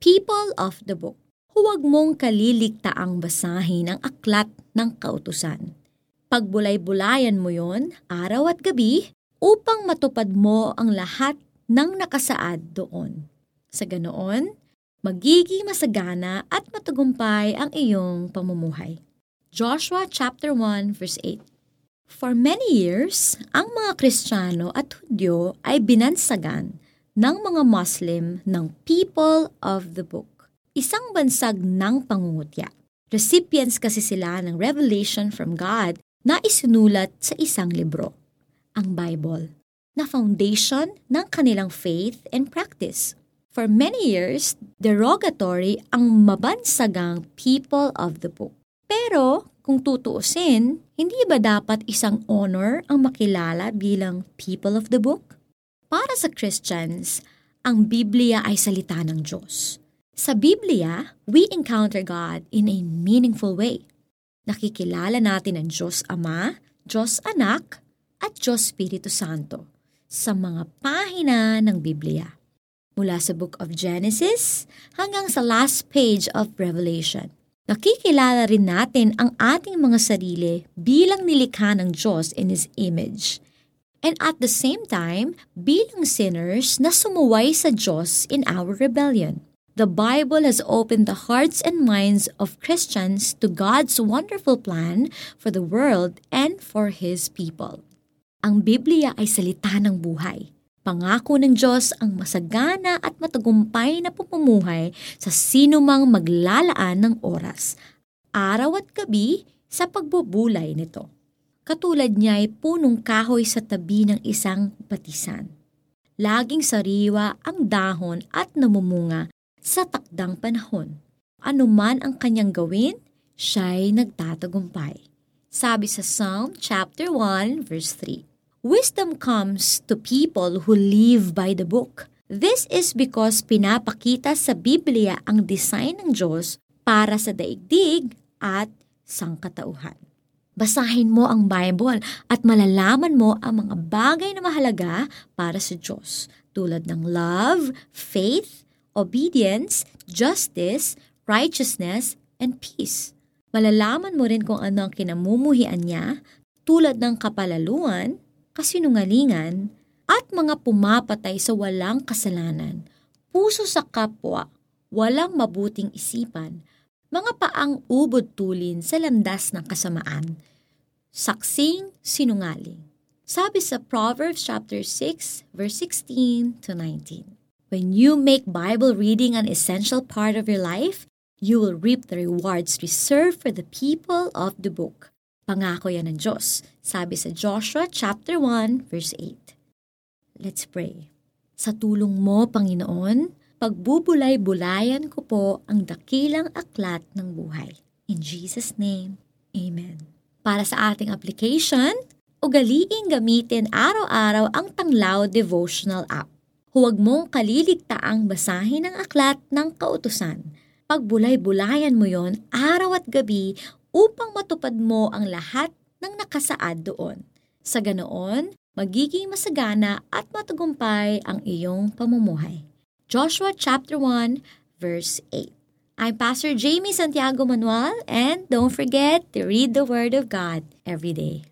People of the Book. Huwag mong kaliligtaang basahin ang aklat ng kautusan. Pagbulay-bulayan mo yon araw at gabi upang matupad mo ang lahat ng nakasaad doon. Sa ganoon, magiging masagana at matagumpay ang iyong pamumuhay. Joshua chapter 1 verse 8 For many years, ang mga Kristiyano at Hudyo ay binansagan ng mga Muslim ng People of the Book, isang bansag ng pangungutya. Recipients kasi sila ng revelation from God na isinulat sa isang libro, ang Bible, na foundation ng kanilang faith and practice. For many years, derogatory ang mabansagang people of the book. Pero kung tutuusin, hindi ba dapat isang honor ang makilala bilang people of the book? Para sa Christians, ang Biblia ay salita ng Diyos. Sa Biblia, we encounter God in a meaningful way. Nakikilala natin ang Diyos Ama, Diyos Anak, at Diyos Espiritu Santo sa mga pahina ng Biblia. Mula sa Book of Genesis hanggang sa last page of Revelation. Nakikilala rin natin ang ating mga sarili bilang nilikha ng Diyos in His image and at the same time, bilang sinners na sumuway sa Diyos in our rebellion. The Bible has opened the hearts and minds of Christians to God's wonderful plan for the world and for His people. Ang Biblia ay salita ng buhay. Pangako ng Diyos ang masagana at matagumpay na pamumuhay sa sinumang maglalaan ng oras, araw at gabi sa pagbubulay nito. Katulad niya ay punong kahoy sa tabi ng isang batisan. Laging sariwa ang dahon at namumunga sa takdang panahon. Ano man ang kanyang gawin, siya'y nagtatagumpay. Sabi sa Psalm chapter 1 verse 3. Wisdom comes to people who live by the book. This is because pinapakita sa Biblia ang design ng Diyos para sa daigdig at sangkatauhan. Basahin mo ang Bible at malalaman mo ang mga bagay na mahalaga para sa Diyos. Tulad ng love, faith, obedience, justice, righteousness, and peace. Malalaman mo rin kung ano ang kinamumuhian niya tulad ng kapalaluan, kasinungalingan, at mga pumapatay sa walang kasalanan, puso sa kapwa, walang mabuting isipan, mga paang ubod tulin sa landas ng kasamaan, saksing sinungaling. Sabi sa Proverbs chapter 6 verse 16 to 19. When you make Bible reading an essential part of your life, you will reap the rewards reserved for the people of the book. Pangako yan ng Diyos, sabi sa Joshua chapter 1 verse 8. Let's pray. Sa tulong mo, Panginoon, pagbubulay-bulayan ko po ang dakilang aklat ng buhay. In Jesus' name, Amen. Para sa ating application, ugaliing gamitin araw-araw ang Tanglaw Devotional App. Huwag mong kaliligtaang basahin ang aklat ng kautusan. Pagbulay-bulayan mo yon araw at gabi upang matupad mo ang lahat ng nakasaad doon. Sa ganoon, magiging masagana at matagumpay ang iyong pamumuhay. Joshua chapter 1 verse 8. I'm Pastor Jamie Santiago Manuel and don't forget to read the Word of God every day.